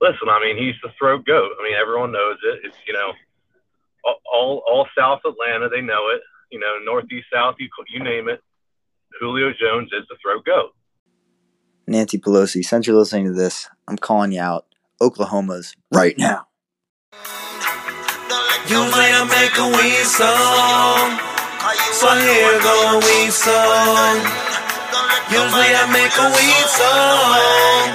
listen, I mean, he's the throat goat. I mean, everyone knows it. It's you know, all all South Atlanta, they know it. You know, Northeast, South, you you name it. Julio Jones is the throat goat. Nancy Pelosi, since you're listening to this, I'm calling you out. Oklahoma's right now. Usually I make a weed song, so here go a weed song. Usually I make a weed song,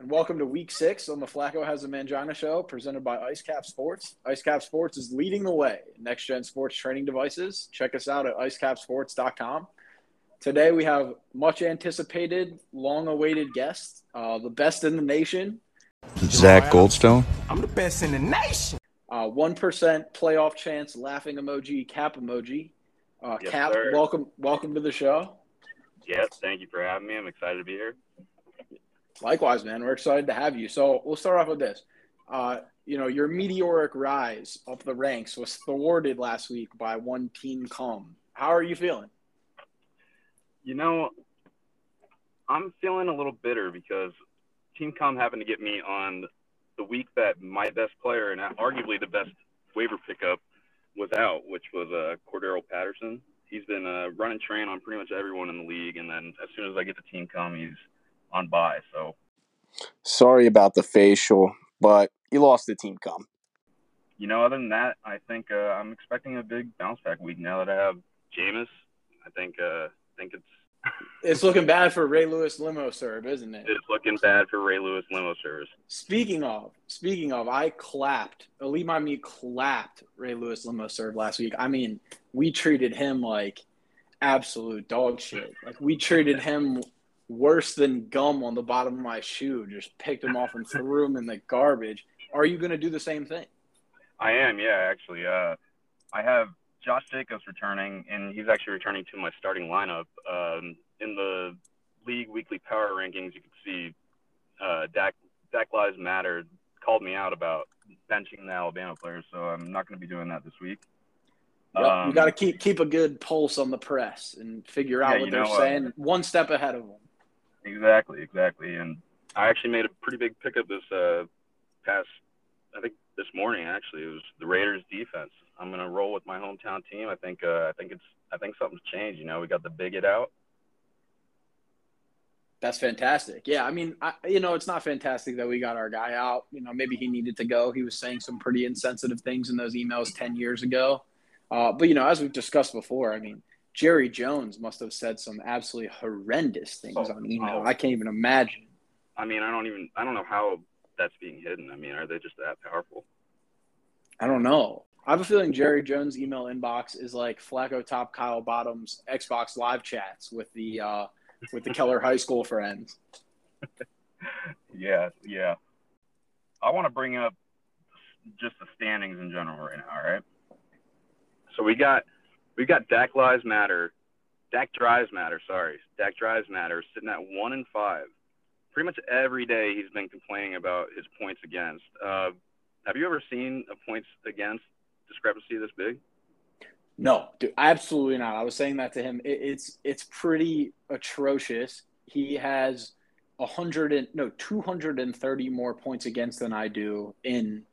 and welcome to week six on the Flacco Has a Mangina show presented by IceCap Sports. IceCap Sports is leading the way in next gen sports training devices. Check us out at icecapsports.com. Today we have much anticipated, long awaited guest, uh, the best in the nation. Zach Goldstone. I'm the best in the nation. Uh, 1% playoff chance, laughing emoji, cap emoji. Uh, Yes, cap, sir. welcome welcome to the show. Yes, thank you for having me. I'm excited to be here. Likewise, man. We're excited to have you. So we'll start off with this. Uh, you know, your meteoric rise up the ranks was thwarted last week by one team come. How are you feeling? You know, I'm feeling a little bitter because Team Com happened to get me on the week that my best player and arguably the best waiver pickup was out, which was uh, Cordarrelle Patterson. He's been uh, running train on pretty much everyone in the league, and then as soon as I get to Team Com, he's on bye. So Sorry about the facial, but you lost the team com. you know, other than that, I think uh, I'm expecting a big bounce back week now that I have Jameis. I think uh, I think it's It's looking bad for Ray Lewis limo serve, isn't it? it's looking bad for Ray Lewis limo service. Speaking of, speaking of, I clapped. Elite Miami clapped Ray Lewis limo serve last week. I mean, we treated him like absolute dog shit. Like we treated him worse than gum on the bottom of my shoe. Just picked them off and threw them in the garbage. Are you going to do the same thing? I am, yeah, actually. Uh, I have Josh Jacobs returning, and he's actually returning to my starting lineup. Um, in the league weekly power rankings, you can see uh, Dak, Dak Lives Matter called me out about benching the Alabama players, so I'm not going to be doing that this week. Yep, you Um, got to keep keep a good pulse on the press and figure out Yeah, what they're know, uh, saying, one step ahead of them. Exactly, exactly. And I actually made a pretty big pickup this uh, past, I think this morning actually. It was the Raiders defense. I'm gonna roll with my hometown team. I think uh, I think it's I think something's changed. You know, we got the bigot out. That's fantastic. Yeah, I mean, I, you know, it's not fantastic that we got our guy out. You know, maybe he needed to go. He was saying some pretty insensitive things in those emails 10 years ago. Uh, but, you know, as we've discussed before, I mean, Jerry Jones must have said some absolutely horrendous things Oh, on email. oh. I can't even imagine. I mean, I don't even I don't know how that's being hidden. I mean, are they just that powerful? I don't know. I have a feeling Jerry Jones' email inbox is like Flacco Top Kyle Bottom's Xbox live chats with the uh, with the Keller High School friends. Yeah, yeah. I want to bring up just the standings in general right now, all right? So we got we got Dak Lives Matter, Dak Drives Matter, sorry, Dak Drives Matter sitting at one and five. Pretty much every day he's been complaining about his points against. Uh, have you ever seen a points against discrepancy this big? No, dude, absolutely not. I was saying that to him. It, it's it's pretty atrocious. He has hundred and no two hundred and thirty more points against than I do in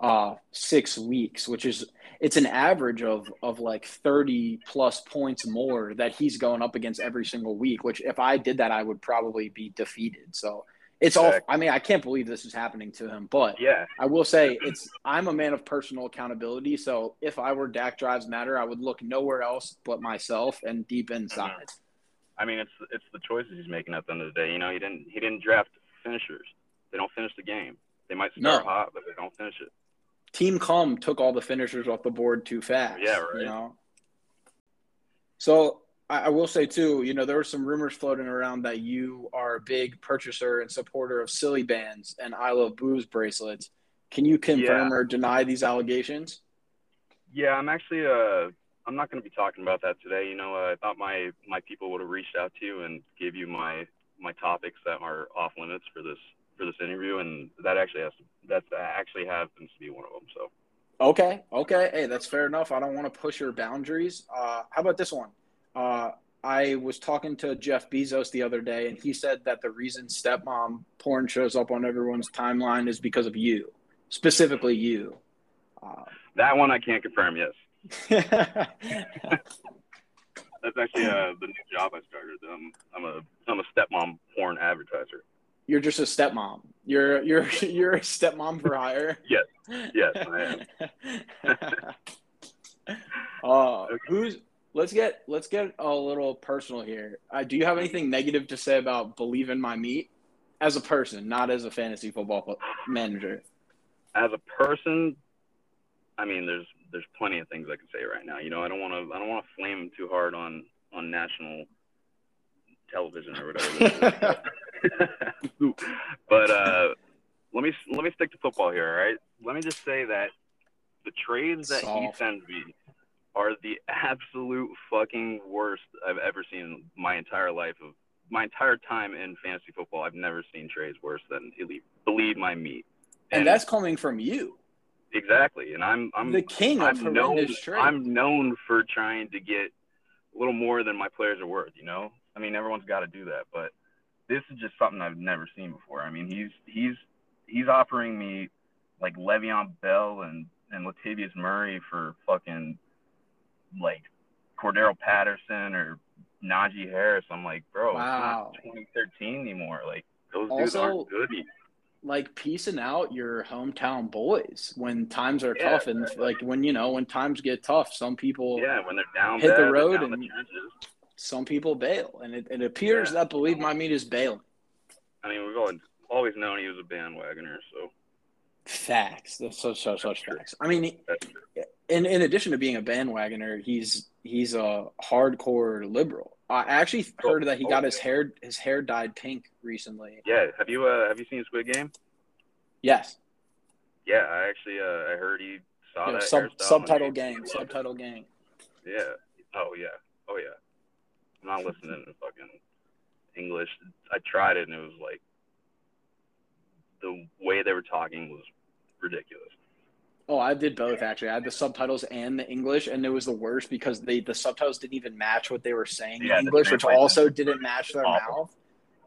uh six weeks, which is it's an average of of like thirty plus points more that he's going up against every single week. Which if I did that, I would probably be defeated. So it's all. I mean, I can't believe this is happening to him, but Yeah, I will say it's I'm a man of personal accountability. So if I were Dak Drives Matter, I would look nowhere else but myself and deep inside. I mean it's it's the choices he's making at the end of the day. You know, he didn't he didn't draft finishers. They don't finish the game. They might start No. hot, but they don't finish it. Team Cum took all the finishers off the board too fast. Yeah, right. You know. So I, I will say too, you know, there were some rumors floating around that you are a big purchaser and supporter of silly bands and I love booze bracelets. Can you confirm Yeah. or deny these allegations? Yeah, I'm actually uh I'm not going to be talking about that today. You know, uh, I thought my my people would have reached out to you and give you my my topics that are off limits for this for this interview, and that actually has to, that actually happens to be one of them. So Okay, okay. Hey, that's fair enough. I don't want to push your boundaries. Uh, how about this one? Uh, I was talking to Jeff Bezos the other day, and he said that the reason stepmom porn shows up on everyone's timeline is because of you, specifically you. Uh, that one I can't confirm. Yes, that's actually uh, the new job I started. Um, I'm a I'm a stepmom porn advertiser. You're just a stepmom. You're you're you're a stepmom for hire. yes, yes, I am. uh, who's let's get let's get a little personal here. Uh, do you have anything negative to say about believe in my meat as a person, not as a fantasy football manager? As a person, I mean, there's there's plenty of things I can say right now. You know, I don't want to I don't want to flame too hard on on national television or whatever. but uh, let me let me stick to football here, all right? Let me just say that the trades that Soft. he sends me are the absolute fucking worst I've ever seen in my entire life of my entire time in fantasy football. I've never seen trades worse than elite. Believe my meat. And, and that's coming from you. Exactly, and I'm I'm the king of I'm known, trades. I'm known for trying to get a little more than my players are worth. You know, I mean, everyone's got to do that, but this is just something I've never seen before. I mean, he's he's he's offering me like Le'Veon Bell and and Latavius Murray for fucking like Cordarrelle Patterson or Najee Harris. I'm like, bro, wow. it's not 2013 anymore. Like those also, dudes aren't good. Like piecing out your hometown boys when times are yeah, tough, and right. like when you know when times get tough, some people yeah when they're down hit bad, the road and the some people bail, and it, it appears yeah. that believe my meat is bailing. I mean, we've always always known he was a bandwagoner, so facts. That's so so such facts. I mean, in in addition to being a bandwagoner, he's he's a hardcore liberal. I actually oh, heard that he got his hair his hair dyed pink recently. Yeah, have you uh have you seen Squid Game? Yes. Yeah, I actually uh I heard he saw that sub, subtitle gang, subtitle gang. Yeah. Oh yeah. Oh yeah. I'm not listening to fucking English. I tried it and it was like the way they were talking was ridiculous. Oh, I did both actually. I had the subtitles and the English, and it was the worst because they the subtitles didn't even match what they were saying yeah, in English, which also didn't match their awful. mouth.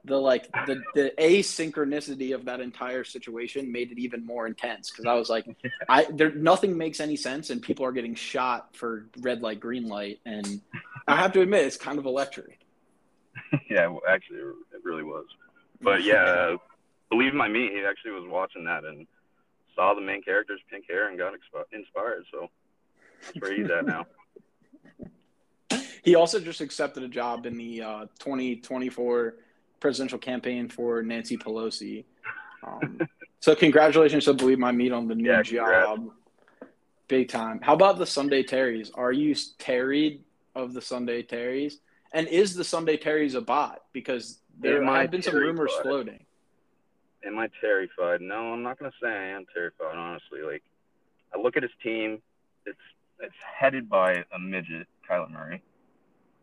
The like the the asynchronicity of that entire situation made it even more intense because I was like, I there nothing makes any sense, and people are getting shot for red light, green light, and I have to admit it's kind of electric. yeah, well, actually, it really was. But yeah, uh, believe my me, he actually was watching that and saw the main character's pink hair and got exp- inspired. So that's where he's at now. he also just accepted a job in the uh, 2024 presidential campaign for Nancy Pelosi. Um, so congratulations to Believe My Meat on the new yeah, job. Big time. How about the Sunday Terrys? Are you tarried of the Sunday Terrys? And is the Sunday Terrys a bot? Because there might have been some rumors floating am I terrified? No, I'm not gonna say I am terrified. Honestly, like I look at his team. It's it's headed by a midget, Kyler Murray.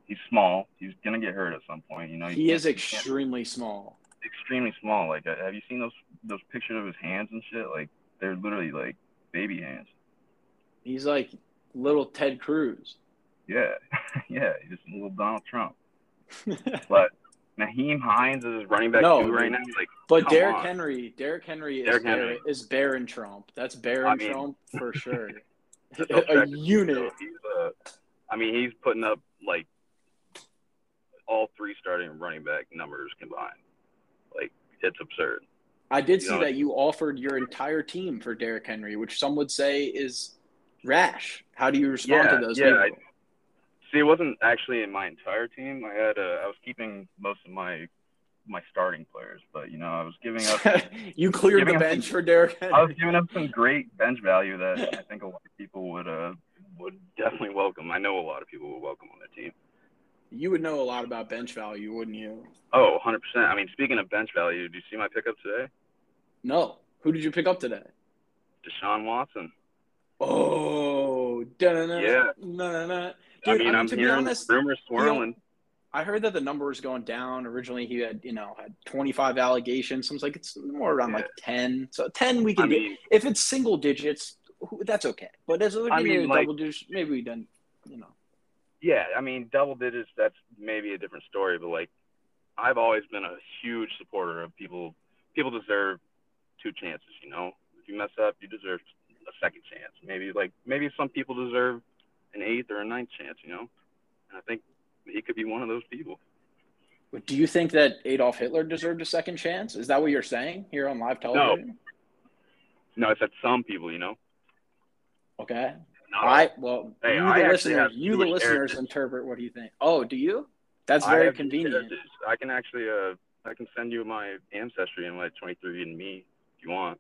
He's small. He's gonna get hurt at some point. You know. He is extremely small. Extremely small. Like, have you seen those those pictures of his hands and shit? Like, they're literally like baby hands. He's like little Ted Cruz. Yeah, yeah, he's just a little Donald Trump. but Nyheim Hines is running back no, two right now. Like, but Derrick Henry, Derrick Henry is Derrick Henry. is Barron Trump. That's Baron I mean, Trump for sure. a unit. He's, uh, I mean, he's putting up like all three starting running back numbers combined. Like it's absurd. I did you see know? that you offered your entire team for Derrick Henry, which some would say is rash. How do you respond yeah, to those? Yeah, I, See, it wasn't actually in my entire team. I had uh, I was keeping most of my my starting players, but you know I was giving up. you cleared the bench some, for Derrick. I was giving up some great bench value that I think a lot of people would uh would definitely welcome. I know a lot of people would welcome on their team. You would know a lot about bench value, wouldn't you? Oh, 100%. I mean, speaking of bench value, did you see my pickup today? No. Who did you pick up today? Deshaun Watson. Oh, Yeah. Dun-dun-dun. I Dude, mean, I'm to be hearing honest, rumors swirling. I heard that the number was going down. Originally, he had you know had 25 allegations. So I was like, it's more around like 10. So 10 we can I do. mean, If it's single digits, that's okay. But as a I mean, like- double digits, maybe we done. You know, yeah, I mean, double digits, that's maybe a different story, but like, I've always been a huge supporter of people. People deserve two chances, you know? If you mess up, you deserve a second chance. Maybe, like, maybe some people deserve an eighth or a ninth chance, you know? And I think he could be one of those people. But do you think that Adolf Hitler deserved a second chance? Is that what you're saying here on live television? No, no I said some people, you know? Okay. All. I well, Hey, you the listeners, you the listeners heritage. interpret what do you think. Oh, do you? That's very have convenient. heritage. I can actually, uh, I can send you my ancestry and my 23andMe if you want.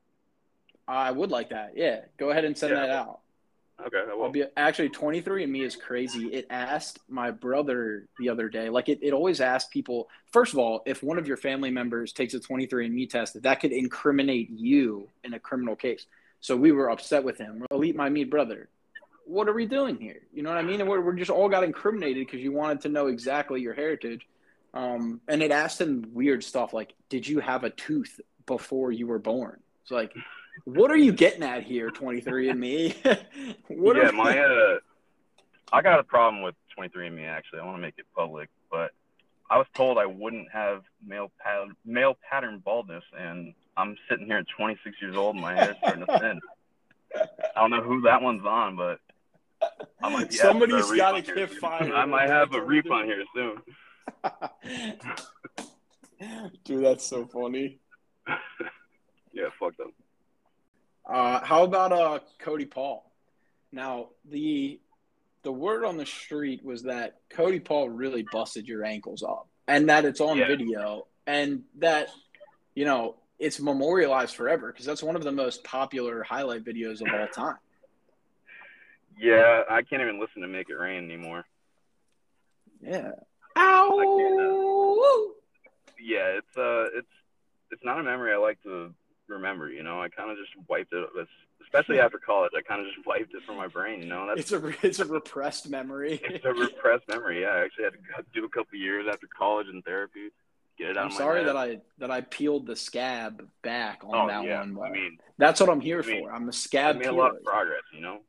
I would like that. Yeah, go ahead and send Yeah. that out. Okay, I will. I'll be actually 23 and me is crazy. It asked my brother the other day, like it, it always asks people, first of all, if one of your family members takes a 23 and me test, that could incriminate you in a criminal case. So we were upset with him. Elite my me brother. What are we doing here? You know what I mean? And we're, we're just all got incriminated because you wanted to know exactly your heritage. Um, and it asked him weird stuff like, did you have a tooth before you were born? It's like, what are you getting at here, 23 and me? what yeah, my uh, I got a problem with 23andMe actually. I want to make it public, but I was told I wouldn't have male pat- male pattern baldness, and I'm sitting here at 26 years old, and my hair's starting to thin. I don't know who that one's on, but I might be asking for a Somebody's got to get fired. I might have a refund here soon. Dude, that's so funny. Yeah, fuck them. Uh, how about uh, Cody Paul? Now the the word on the street was that Cody Paul really busted your ankles up, and that it's on Yeah. video, and that you know it's memorialized forever because that's one of the most popular highlight videos of all time. Yeah, I can't even listen to Make It Rain anymore. Yeah. Ow! Yeah, it's uh, it's it's not a memory I like to remember. You know, I kind of just wiped it. Especially after college, I kind of just wiped it from my brain. You know, that's It's a it's a repressed memory. it's a repressed memory. Yeah, I actually had to do a couple years after college in therapy, get it out I'm of my sorry head. that I that I peeled the scab back on Oh that yeah, one. But I mean, that's what I'm here I mean, for. I'm a scab made a lot of progress. You know.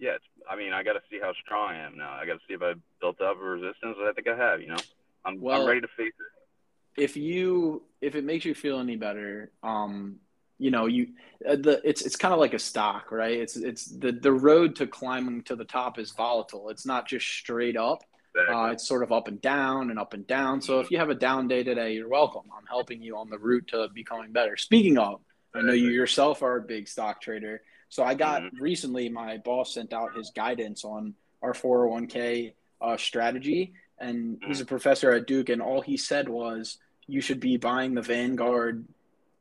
Yeah, it's, I mean, I got to see how strong I am now. I got to see if I built up a resistance. That I think I have. You know, I'm Well- I'm ready to face it. If you if it makes you feel any better, um, you know you uh, the it's it's kind of like a stock, right? It's it's the the road to climbing to the top is volatile. It's not just straight up. Uh, it's sort of up and down and up and down. So if you have a down day today, you're welcome. I'm helping you on the route to becoming better. Speaking of, I know you yourself are a big stock trader. So I got Mhm. recently, my boss sent out his guidance on our 401k uh, strategy, and he's a professor at Duke, and all he said was you should be buying the Vanguard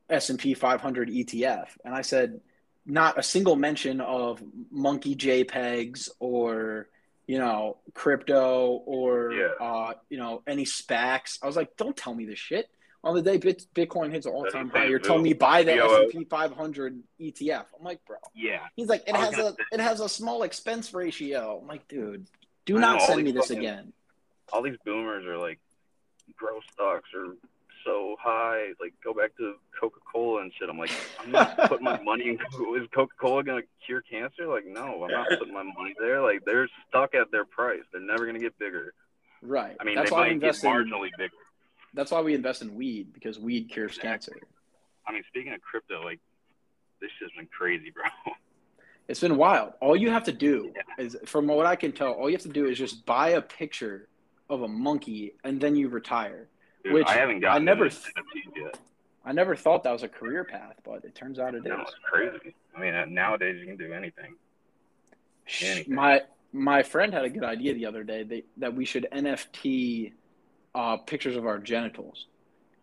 S&P 500 ETF. And I said, not a single mention of monkey JPEGs or you know crypto or Yeah. uh, you know any SPACs. I was like, don't tell me this shit. On the day Bit- Bitcoin hits an all-time high, you're telling me buy the S&P 500 ETF. I'm like, bro. Yeah. He's like, it has gonna a it has a small expense ratio. I'm like, dude, do not know, send me this fucking- again. all these boomers are like, growth stocks are so high. Like, go back to Coca Cola and shit. I'm like, I'm not putting my money in. Coca- Is Coca Cola gonna cure cancer? Like, no, I'm not putting my money there. Like, they're stuck at their price. They're never gonna get bigger. Right. I mean, that's they why we might get invest in marginally bigger. that's why we invest in weed because weed cures Exactly. cancer. I mean, speaking of crypto, like, this shit's been crazy, bro. It's been wild. All you have to do is, from what I can tell, all you have to do is just buy a picture of a monkey and then you retire. Dude, Which I haven't gotten I never into th- NFTs yet. I never thought that was a career path, but it turns out it No, is. it's crazy. I mean, uh, nowadays you can do anything. anything. My my friend had a good idea the other day they, that we should NFT uh, pictures of our genitals.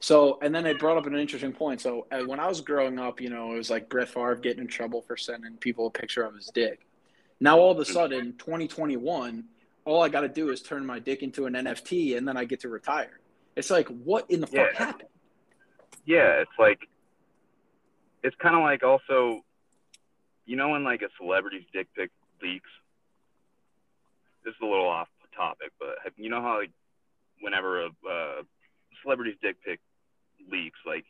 So, and then it brought up an interesting point. So, uh, when I was growing up, you know, it was like Brett Favre getting in trouble for sending people a picture of his dick. Now, all of a sudden, 2021, all I got to do is turn my dick into an NFT, and then I get to retire. It's like, what in the fuck happened? yeah, it's like it's kind of like also, you know, when like a celebrity's dick pic leaks, This is a little off topic, but have, you know how like whenever a uh, celebrity's dick pic leaks, like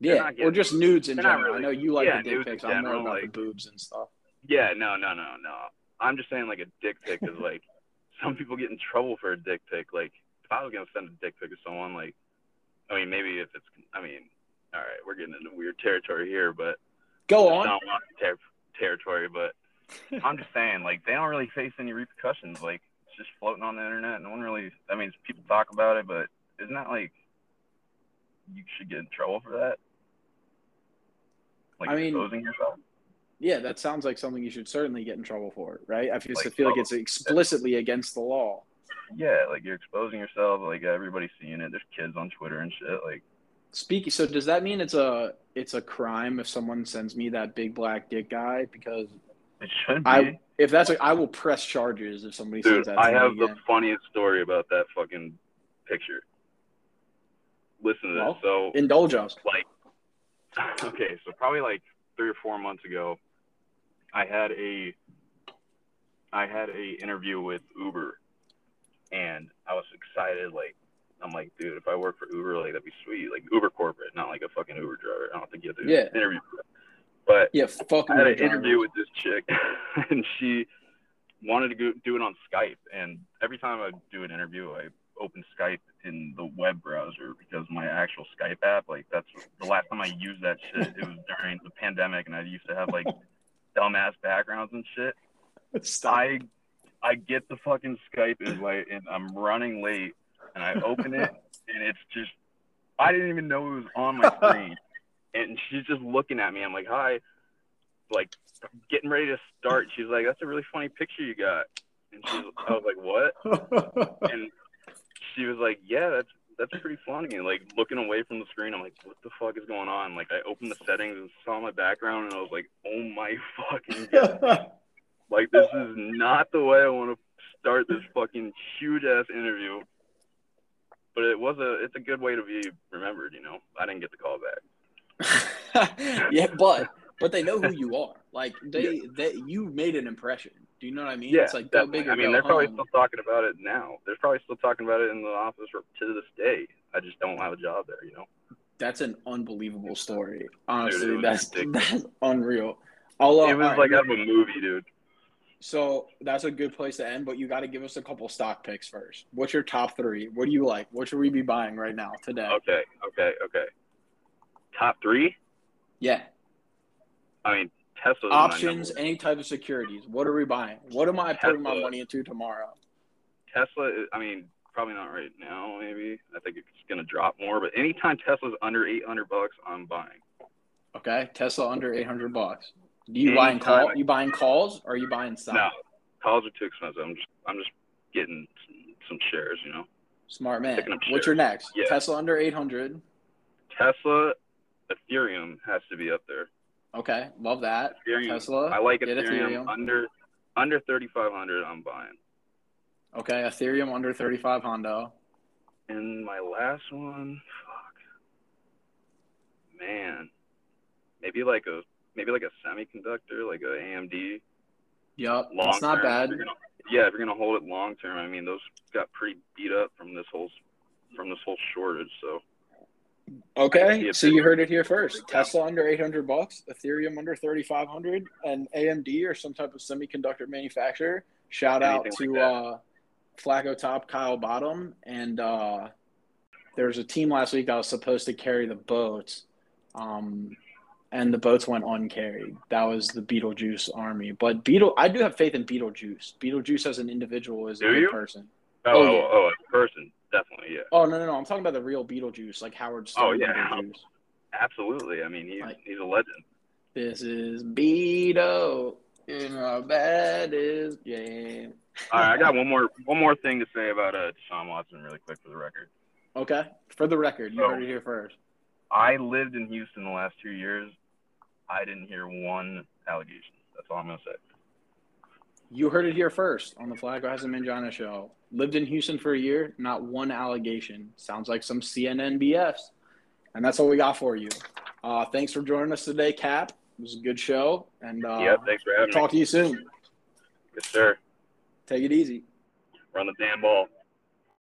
Yeah, not or just nudes in general. I know you like yeah, the dick pics. I'm more about the like- boobs and stuff. yeah, no, no, no, no. I'm just saying like a dick pic is like some people get in trouble for a dick pic. Like I was gonna send a dick pic to someone, like I mean maybe if it's I mean, all right, we're getting into weird territory here, but Go on. don't want ter- territory, but I'm just saying, like, they don't really face any repercussions. Like, it's just floating on the internet. No one really, I mean, people talk about it, but isn't that like you should get in trouble for that? Like I mean- exposing yourself. Yeah, that sounds like something you should certainly get in trouble for, right? I feel, Like, feel like oh, it's explicitly against the law. Yeah, like you're exposing yourself. Like everybody's seeing it. There's kids on Twitter and shit. Like, Speaking, so does that mean it's a it's a crime if someone sends me that big black dick guy? Because it should be. I if that's I will press charges if somebody Dude, sends that. To I have the again. funniest story about that fucking picture. Listen to this. Well, so Indulge us. like okay so probably like three or four months ago i had a i had a interview with uber and i was excited like i'm like dude if i work for uber like that'd be sweet like uber corporate not like a fucking uber driver i don't think you have to Yeah. interview for that. but Yeah, fuck. I had an interview with this chick, and she wanted to go, do it on Skype. And every time I do an interview, I open Skype in the web browser because my actual Skype app, like that's the last time I used that shit. It was during the pandemic, and I used to have like dumbass backgrounds and shit. Stop. I I get the fucking Skype invite, and I'm running late, and I open it, and it's just I didn't even know it was on my screen, and she's just looking at me. I'm like, hi, like getting ready to start. She's like, that's a really funny picture you got, and she's I was like, what? And she was like, yeah, that's that's pretty funny. And like looking away from the screen, I'm like, what the fuck is going on? Like I opened the settings and saw my background, and I was like, oh my fucking god. Like this is not the way I want to start this fucking huge ass interview. But it was a it's a good way to be remembered, you know. I didn't get the call back. yeah, but but they know who you are. Like they they you made an impression. Do you know what I mean? Yeah, it's like go big I mean, they're probably still talking about it now. They're probably still talking about it in the office to this day. I just don't have a job there, you know. That's an unbelievable story. Honestly, Dude, that's ridiculous. that's unreal. I'll, uh, it was right, like out of a movie, dude. So that's a good place to end. But you got to give us a couple stock picks first. What's your top three? What do you like? What should we be buying right now today? Okay, okay, okay. Top three. Yeah, I mean, Tesla. options, any type of securities. What are we buying? What am I putting my Tesla. money into tomorrow? Tesla. is- I mean, probably not right now. Maybe I think it's gonna drop more. But anytime Tesla's under eight hundred bucks, I'm buying. Okay, Tesla under eight hundred bucks. Do you mm-hmm. buying call? I- You buying calls or are you buying stock? No, calls are too expensive. I'm just, I'm just getting some, some shares. You know, Smart man. What's your next? Yeah. Tesla under eight hundred. Tesla, Ethereum has to be up there. Okay, love that. Ethereum. Tesla. I like get Ethereum, under under thirty five hundred. I'm buying. Okay, Ethereum under thirty five Hondo. And my last one, fuck, man, maybe like a maybe like a semiconductor, like a AMD. Yup, Long that's not term. bad. If gonna- yeah, if you're gonna hold it long term, I mean, those got pretty beat up from this whole from this whole shortage. So Okay, so you heard it here first. Tesla under 800 bucks, Ethereum under 3500, and AMD or some type of semiconductor manufacturer. Shout out to like uh, Flacco Top, Kyle Bottom, and uh, there was a team last week that was supposed to carry the boat. um, and the boats went uncarried. That was the Beetlejuice army. But Beetle, I do have faith in Beetlejuice. Beetlejuice as an individual is a good person. oh Oh, oh, yeah. oh, a person definitely yeah, Oh no no no! I'm talking about the real Beetlejuice, like Howard Stern Oh, yeah. Beetlejuice. absolutely. I mean, he's Like- he's a legend. This is Beto in our baddest game. All right, I got one more one more thing to say about uh, Deshaun Watson, really quick for the record. Okay, for the record, you Oh. heard it here first. I lived in Houston the last two years. I didn't hear one allegation. That's all I'm gonna say. You heard it here first on the Flag Has a Mangina show. Lived in Houston for a year, not one allegation. Sounds like some CNN BS. And that's all we got for you. Uh, thanks for joining us today, Cap. It was a good show. And uh, yeah, thanks for having talk me. to you soon. Yes, sir. Take it easy. Run the damn ball.